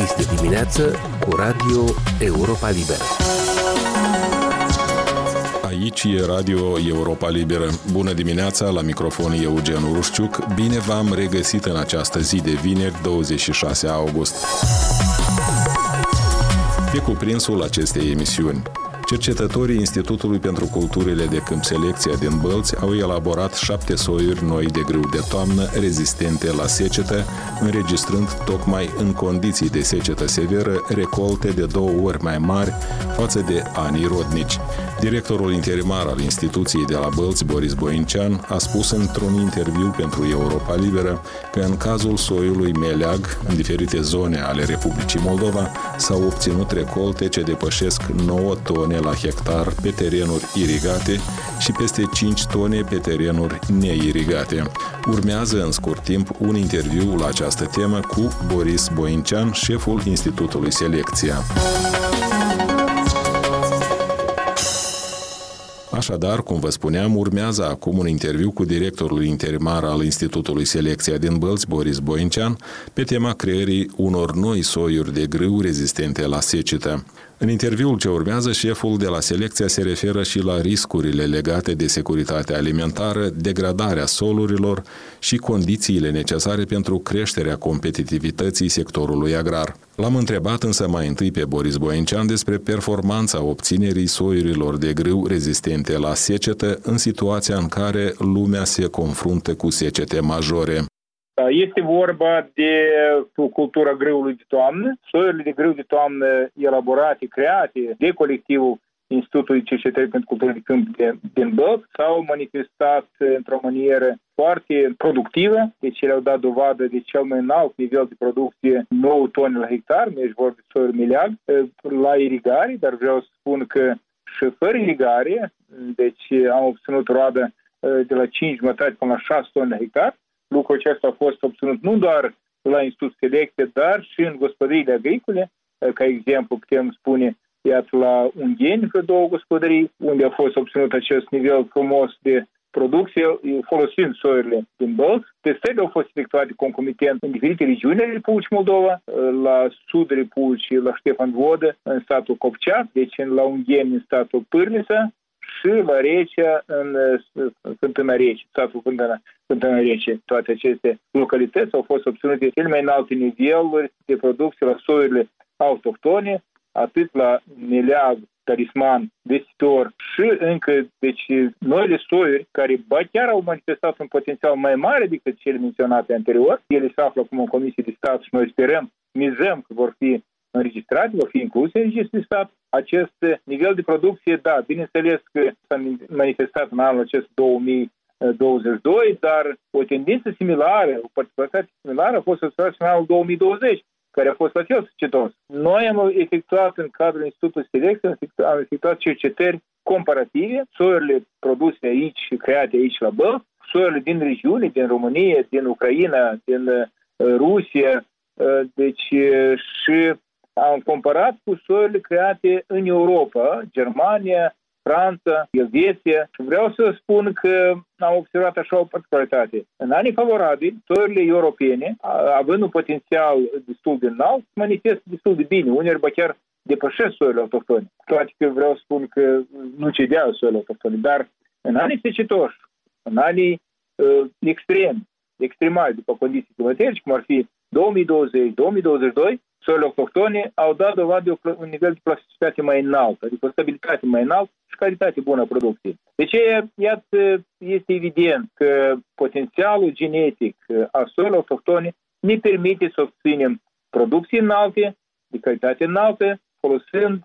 Deschis de dimineață cu Radio Europa Liberă. Aici e Radio Europa Liberă. Bună dimineața, la microfon Eugen Urușciuc. Bine v-am regăsit în această zi de vineri, 26 august. E cuprinsul acestei emisiuni. Cercetătorii Institutului pentru Culturile de Câmp Selecția din Bălți au elaborat șapte soiuri noi de grâu de toamnă rezistente la secetă, înregistrând tocmai în condiții de secetă severă recolte de două ori mai mari față de anii rodnici. Directorul interimar al instituției de la Bălți, Boris Boincean, a spus într-un interviu pentru Europa Liberă că în cazul soiului meleag, în diferite zone ale Republicii Moldova, s-au obținut recolte ce depășesc 9 tone la hectar pe terenuri irigate și peste 5 tone pe terenuri neirigate. Urmează în scurt timp un interviu la această temă cu Boris Boincean, șeful Institutului Selecția. Așadar, cum vă spuneam, urmează acum un interviu cu directorul interimar al Institutului Selecția din Bălți, Boris Boincean, pe tema creării unor noi soiuri de grâu rezistente la secetă. În interviul ce urmează, șeful de la selecția se referă și la riscurile legate de securitatea alimentară, degradarea solurilor și condițiile necesare pentru creșterea competitivității sectorului agrar. L-am întrebat însă mai întâi pe Boris Boencean despre performanța obținerii soiurilor de grâu rezistente la secetă în situația în care lumea se confruntă cu secete majore. Este vorba de cultura grâului de toamnă, soiurile de grâu de toamnă elaborate, create de colectivul Institutului Cercetării pentru Cultură de Câmp din Bălți s-au manifestat într-o manieră foarte productivă, deci ele au dat dovadă de cel mai înalt nivel de producție 9 tone la hectar, nu ești vorba de soiuri miliard, la irigare, dar vreau să spun că și fără irigare, deci am obținut roadă de la 5 jumătate până la 6 tone la hectar, Lucrul acesta a fost obținut nu doar la Institut Selecție, dar și în gospodăriile agricole. Ca exemplu, putem spune, iată, la Ungheni, vreo două gospodării, unde a fost obținut acest nivel frumos de producție folosind soiurile din Bălți. Testările au fost efectuate concomitent în diferite regiuni ale Republicii Moldova, la sudul Republicii, la Ștefan Vodă, în statul Copcea, deci la Ungheni, în statul Pârlița, și la Recea, în Fântâna Rece, satul Fântâna, Fântâna Rece. Toate aceste localități au fost obținute cel mai înalte niveluri de producție la soiurile autohtone, atât la Neleag, Talisman, Desitor și încă, deci, noile soiuri care ba chiar au manifestat un potențial mai mare decât cele menționate anterior. Ele se află acum în Comisie de Stat și noi sperăm, mizăm că vor fi înregistrate, vor fi incluse în registrul stat. Acest nivel de producție, da, bineînțeles că s-a manifestat în anul acest 2022, dar o tendință similară, o participare similară a fost observată în anul 2020, care a fost la fel succetos. Noi am efectuat în cadrul Institutului Selecție, am efectuat cercetări comparative, soiurile produse aici și create aici la Băl, soiurile din regiune, din România, din Ucraina, din uh, Rusia, uh, deci uh, și am comparat cu soiurile create în Europa, Germania, Franța, Elveția și vreau să spun că am observat așa o particularitate. În anii favorabili, soiurile europene, având un potențial destul de înalt, manifestă destul de bine, uneori chiar depășesc soiurile autohtone. Toate că vreau să spun că nu cedeau soiurile autohtone, dar în anii secetoși, în anii uh, extremi, extremali, după condiții climatice, cum ar fi 2020-2022, soiurile autohtone au dat dovadă de un nivel de plasticitate mai înalt, adică o stabilitate mai înaltă și calitate bună a producției. Deci, iată, este evident că potențialul genetic a soiurilor autohtone ne permite să obținem producții înalte, de calitate înaltă, folosind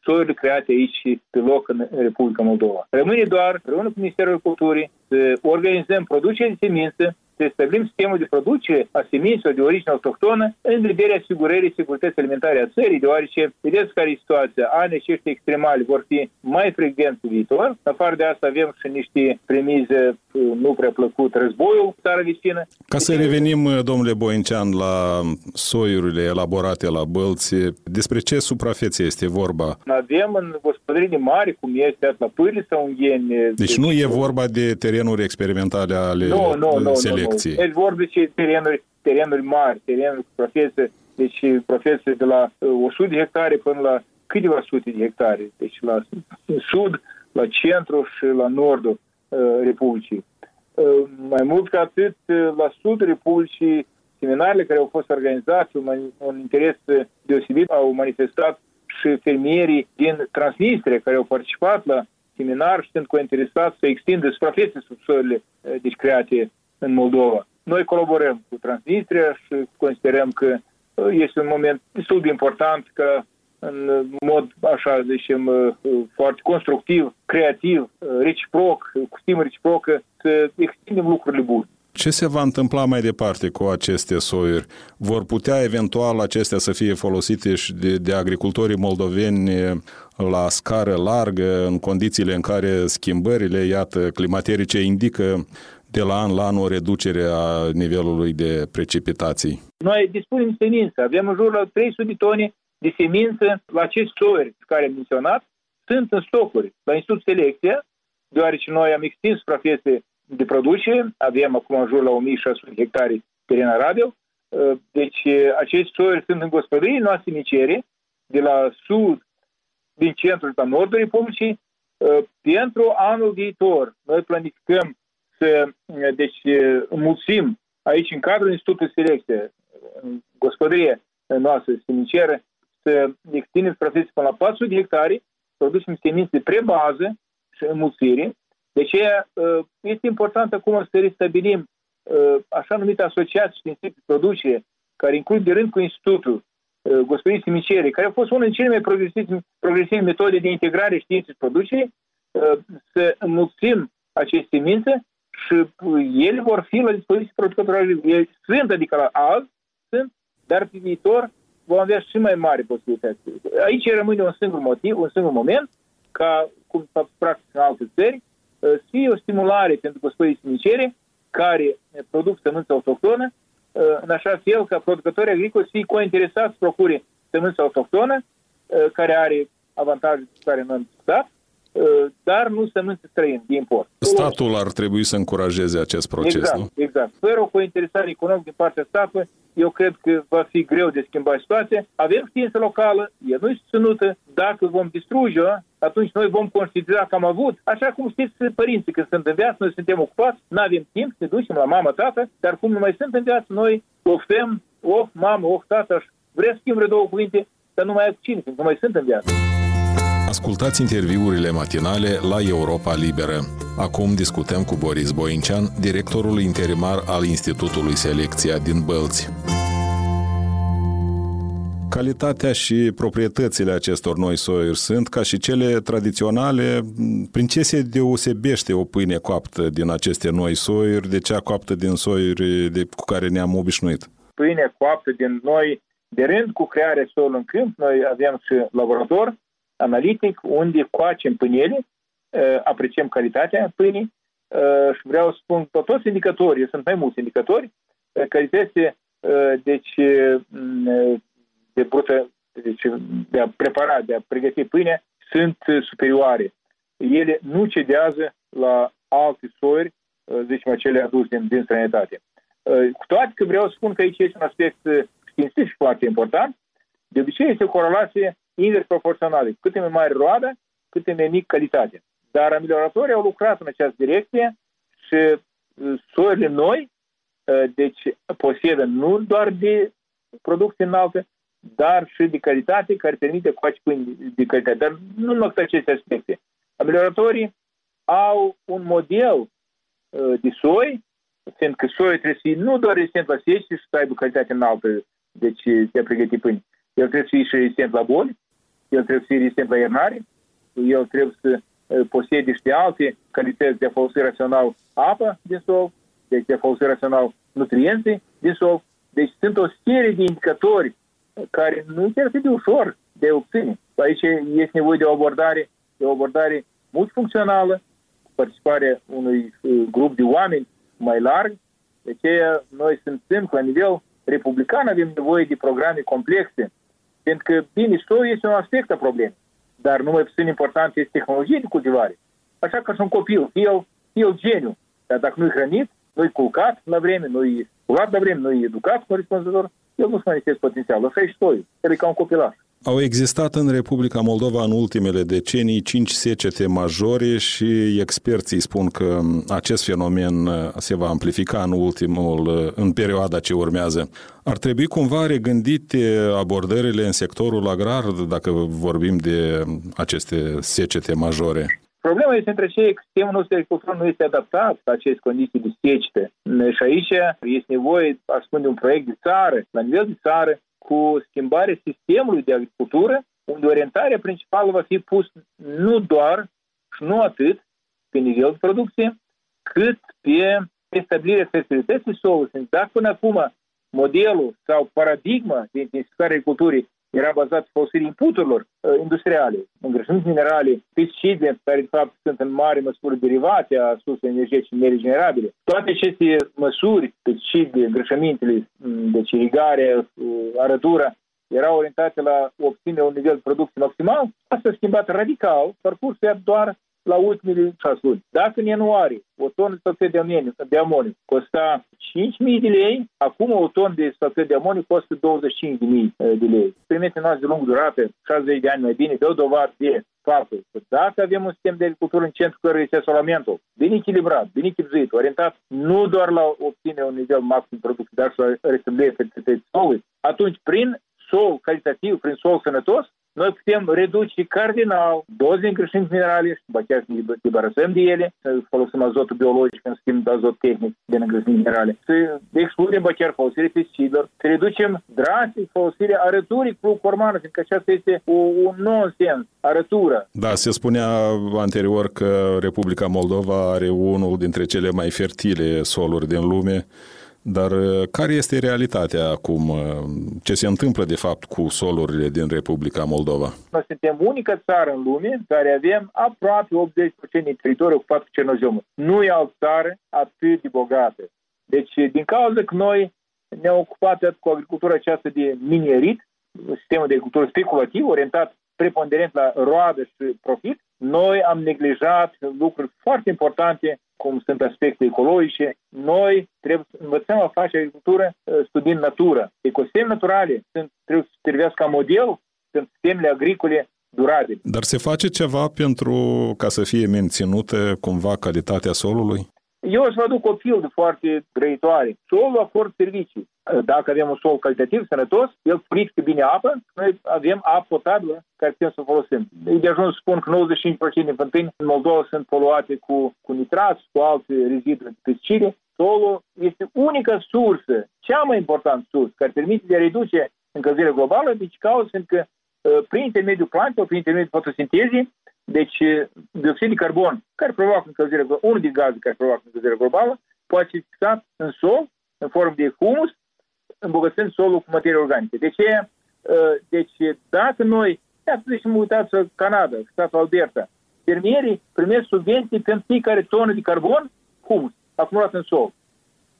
soiurile create aici pe loc în Republica Moldova. Rămâne doar, împreună cu Ministerul Culturii, să organizăm producerea de semințe să stabilim sistemul de producție a semințelor de origine autohtonă în vederea asigurării securității alimentare a țării, deoarece vedeți care e situația. Anii aceștia extremali vor fi mai frecvent pe viitor. În afară de asta avem și niște premize uh, nu prea plăcut războiul țara vecină. Ca să revenim, uh, domnule Boincean, la soiurile elaborate la bălți, despre ce suprafețe este vorba? Avem în gospodării mari, cum este la Pârli sau Ungheni. Deci, deci nu e vorba de terenuri experimentale ale nu, nu, nu, selecției. Nu, nu. Deci vorbe de terenuri, terenuri mari, terenuri cu profesie deci profesie de la 100 de hectare până la câteva sute de hectare, deci la sud, la centru și la nordul Republicii. Mai mult ca atât, la sudul Republicii, seminarele care au fost organizate, un, un interes deosebit au manifestat și fermierii din Transnistria care au participat la seminar și sunt cointeresați să extindă suprafețe subsorile deci create în Moldova. Noi colaborăm cu Transnistria și considerăm că este un moment destul de important că în mod, așa zicem, foarte constructiv, creativ, reciproc, cu stimă reciprocă, să extindem lucrurile bune. Ce se va întâmpla mai departe cu aceste soiuri? Vor putea eventual acestea să fie folosite și de, de agricultorii moldoveni la scară largă, în condițiile în care schimbările, iată, climaterice indică de la an la an o reducere a nivelului de precipitații? Noi dispunem de semință. Avem în jur la 300 de tone de semință la acest soiuri care am menționat. Sunt în stocuri la Institut Selecția, deoarece noi am extins suprafețe de producție, avem acum în jur la 1600 hectare teren arabil, deci acești soiuri sunt în gospodării noastre micere, de la sud, din centrul la nordul Republicii, pentru anul viitor. Noi planificăm să deci, înmulțim aici în cadrul Institutului Selecție, în gospodărie noastră semiceră, să extindem suprafețe până la 400 de hectare, producem semințe de prebază și înmulțire. De aceea este important acum să restabilim așa numite asociații științifice de producție, care includ de rând cu Institutul Gospodării Simicere, care a fost una din cele mai progresive, progresive metode de integrare științei producției, să înmulțim aceste semințe și ele vor fi la dispoziție producătorilor. Ele sunt, adică la azi sunt, dar pe viitor vom avea și mai mari posibilități. Aici rămâne un singur motiv, un singur moment, ca, cum s-a practic în alte țări, să fie o stimulare pentru gospodării sinicere care produc sămânță autohtonă, în așa fel ca producătorii agricoli să fie cointeresați să procure sămânță autohtonă, care are avantaje care nu am discutat, dar nu sămânță străin de import. Statul ar trebui să încurajeze acest proces, exact, nu? Exact. Fără o cointeresare economică din partea statului, eu cred că va fi greu de schimba situația. Avem știință locală, e nu susținută. Dacă vom distruge-o, atunci noi vom considera că am avut. Așa cum știți părinții, când sunt în viață, noi suntem ocupați, nu avem timp să ne ducem la mama, tată, dar cum nu mai sunt în viață, noi oftem, of mamă, of tată, vrea să schimb două cuvinte, dar nu mai ai cine, când nu mai sunt în viață. Ascultați interviurile matinale la Europa Liberă. Acum discutăm cu Boris Boincean, directorul interimar al Institutului Selecția din Bălți. Calitatea și proprietățile acestor noi soiuri sunt, ca și cele tradiționale, prin ce se deosebește o pâine coaptă din aceste noi soiuri de cea coaptă din soiuri de, cu care ne-am obișnuit? Pâine coaptă din noi, de rând cu crearea soiului în câmp, noi avem și laborator analitic unde coacem pâinele, apreciem calitatea pâinii și vreau să spun că toți indicatorii, sunt mai mulți indicatori, calității deci, de brută, deci de a prepara, de a pregăti pâine, sunt superioare. Ele nu cedează la alte soiuri, zicem, acele aduse din, din străinătate. Cu toate că vreau să spun că aici este un aspect științific foarte important, de obicei este o corelație invers proporțională. Cât e mai mare roada, cât e mai mic calitate. Dar amelioratorii au lucrat în această direcție și soiurile noi, deci posedă nu doar de producție înaltă, dar și de calitate care permite coace pâini de calitate. Dar nu numai aceste aspecte. Amelioratorii au un model de soi, fiindcă soiul trebuie să fie nu doar rezistent la sece și să aibă calitate înaltă, deci de a pregăti pâini. El trebuie să fie și rezistent la boli, el trebuie să fie rezistent la iernare, el trebuie să posede și alte calități de a folosi rațional apă din sol, deci de a folosi rațional nutrienții din sol. Deci sunt o serie de indicatori care nu chiar de ușor de obține. Aici este nevoie de o abordare, de o abordare multifuncțională, cu participarea unui grup de oameni mai larg. De aceea noi suntem la nivel republican, avem nevoie de programe complexe pentru că, bine, soiul este un aspect a problemei, dar nu mai puțin important este tehnologia de cultivare. Așa că și un copil, fie el, fie el geniu, dar dacă nu-i hrănit, nu-i culcat la vreme, nu-i curat la vreme, nu-i educat corespunzător, el nu-și manifest potențial. Așa e toi. El e ca un copilaș. Au existat în Republica Moldova în ultimele decenii cinci secete majore și experții spun că acest fenomen uh, se va amplifica în ultimul, uh, în perioada ce urmează. Ar trebui cumva regândite abordările în sectorul agrar dacă vorbim de aceste secete majore? Problema este între cei că sistemul nostru de agricultură nu este adaptat la aceste condiții de secete. Și aici este nevoie, aș spune, de un proiect de țară, la nivel de țară, cu schimbarea sistemului de agricultură, unde orientarea principală va fi pus nu doar și nu atât pe nivel de producție, cât pe stabilirea fertilității solului. Dacă până acum modelul sau paradigma de intensificare agriculturii era bazat pe folosirea inputurilor uh, industriale, îngrășăminte minerale, pesticide, care de fapt sunt în mare măsură derivate a surselor energetice neregenerabile. Toate aceste măsuri, pesticide, îngrășămintele, mm, deci irigare, uh, arătura, erau orientate la obținerea un nivel de producție maximal, asta s-a schimbat radical, parcursul doar la ultimele șase luni. Dacă în ianuarie o tonă de sulfat de amoniu, de amoniu costa 5.000 de lei, acum o tonă de sulfat de amoniu costă 25.000 de lei. Experimente noastre de lungă durată, 60 de ani mai bine, dă dovadă de faptul că dacă avem un sistem de agricultură în centru care este asolamentul, bine echilibrat, bine echipzuit, orientat nu doar la obține un nivel maxim de producție, dar și la restabilirea fertilității solului, atunci prin sol calitativ, prin sol sănătos, noi putem reduce cardinal doze încreștinți minerale și după chiar să debarasăm de ele, să folosim azotul biologic în schimb de azot tehnic din încreștinți minerale, să excludem chiar folosirea pesticidelor, să reducem drastic folosirea arăturii cu cormană, fiindcă aceasta este o, un nonsens, arătură. Da, se spunea anterior că Republica Moldova are unul dintre cele mai fertile soluri din lume, dar uh, care este realitatea acum? Uh, ce se întâmplă de fapt cu solurile din Republica Moldova? Noi suntem unica țară în lume în care avem aproape 80% din teritoriu ocupat cu cernozemul. Nu e altă țară atât de bogată. Deci, din cauza că noi ne-am ocupat cu agricultura aceasta de minerit, sistemul de agricultură speculativ, orientat preponderent la roadă și profit, noi am neglijat lucruri foarte importante cum sunt aspecte ecologice. Noi trebuie să învățăm a face agricultură uh, studiind natură. Ecosisteme naturale sunt, trebuie să servească ca model, sunt sistemele agricole durabile. Dar se face ceva pentru ca să fie menținută cumva calitatea solului? Eu îți vă aduc o pildă foarte grăitoare. Solul acord servicii. Dacă avem un sol calitativ, sănătos, el frică bine apă, noi avem apă potabilă care putem să folosim. E de ajuns să spun că 95% din fântâni în Moldova sunt poluate cu, cu nitrați, cu alte reziduri de pesticide. Solul este unica sursă, cea mai importantă sursă, care permite de a reduce încălzirea globală, deci cauza sunt că uh, prin intermediul plantelor, prin intermediul fotosintezii, deci, dioxid de carbon, care provoacă încălzirea globală, unul din gaze care provoacă încălzirea globală, poate fi fixat în sol, în formă de humus, îmbogățind solul cu materii organice. De ce? Deci, dacă noi, ia să zicem, uitați Canada, statul Alberta, fermierii primesc subvenții pentru fiecare tonă de carbon, humus, acumulat în sol.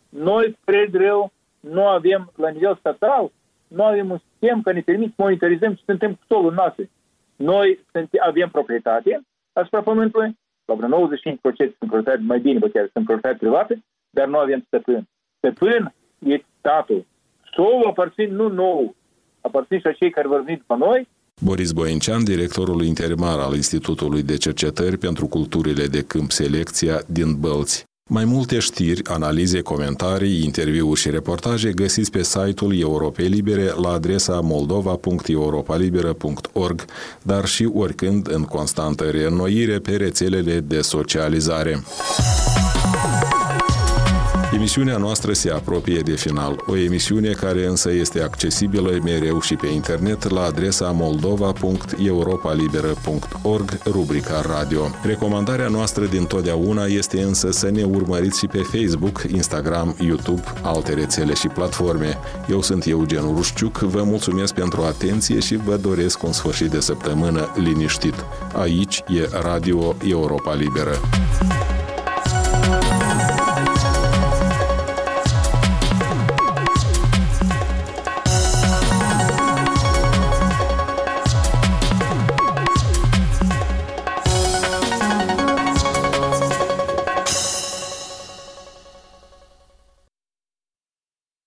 Noi, prea greu, nu avem, la nivel statal, nu avem un sistem care ne permite să monitorizăm ce suntem cu solul nostru. Noi avem proprietate asupra pământului, la vreo 95% sunt proprietate, mai bine, bă, chiar sunt proprietate private, dar nu avem stăpân. Stăpân e statul. Solul aparțin nu nou, aparțin și a cei care vor veni după noi, Boris Boencean, directorul interimar al Institutului de Cercetări pentru Culturile de Câmp Selecția din Bălți. Mai multe știri, analize, comentarii, interviuri și reportaje găsiți pe site-ul Europei Libere la adresa moldova.europalibera.org, dar și oricând în constantă reînnoire pe rețelele de socializare. Emisiunea noastră se apropie de final, o emisiune care însă este accesibilă mereu și pe internet la adresa moldova.europalibera.org, rubrica radio. Recomandarea noastră din totdeauna este însă să ne urmăriți și pe Facebook, Instagram, YouTube, alte rețele și platforme. Eu sunt Eugen Rușciuc, vă mulțumesc pentru atenție și vă doresc un sfârșit de săptămână liniștit. Aici e Radio Europa Liberă.